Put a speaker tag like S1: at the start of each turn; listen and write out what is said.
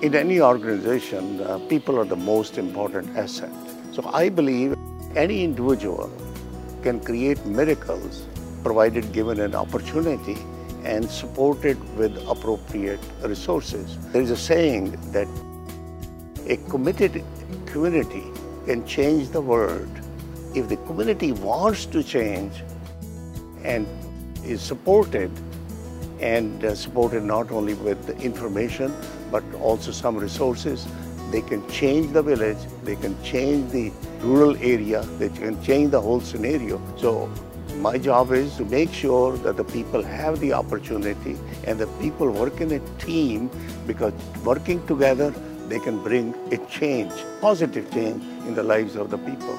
S1: In any organization, uh, people are the most important asset. So I believe any individual can create miracles provided given an opportunity and supported with appropriate resources. There is a saying that a committed community can change the world. If the community wants to change and is supported, and uh, supported not only with information but also some resources. They can change the village, they can change the rural area, they can change the whole scenario. So my job is to make sure that the people have the opportunity and the people work in a team because working together they can bring a change, positive change in the lives of the people.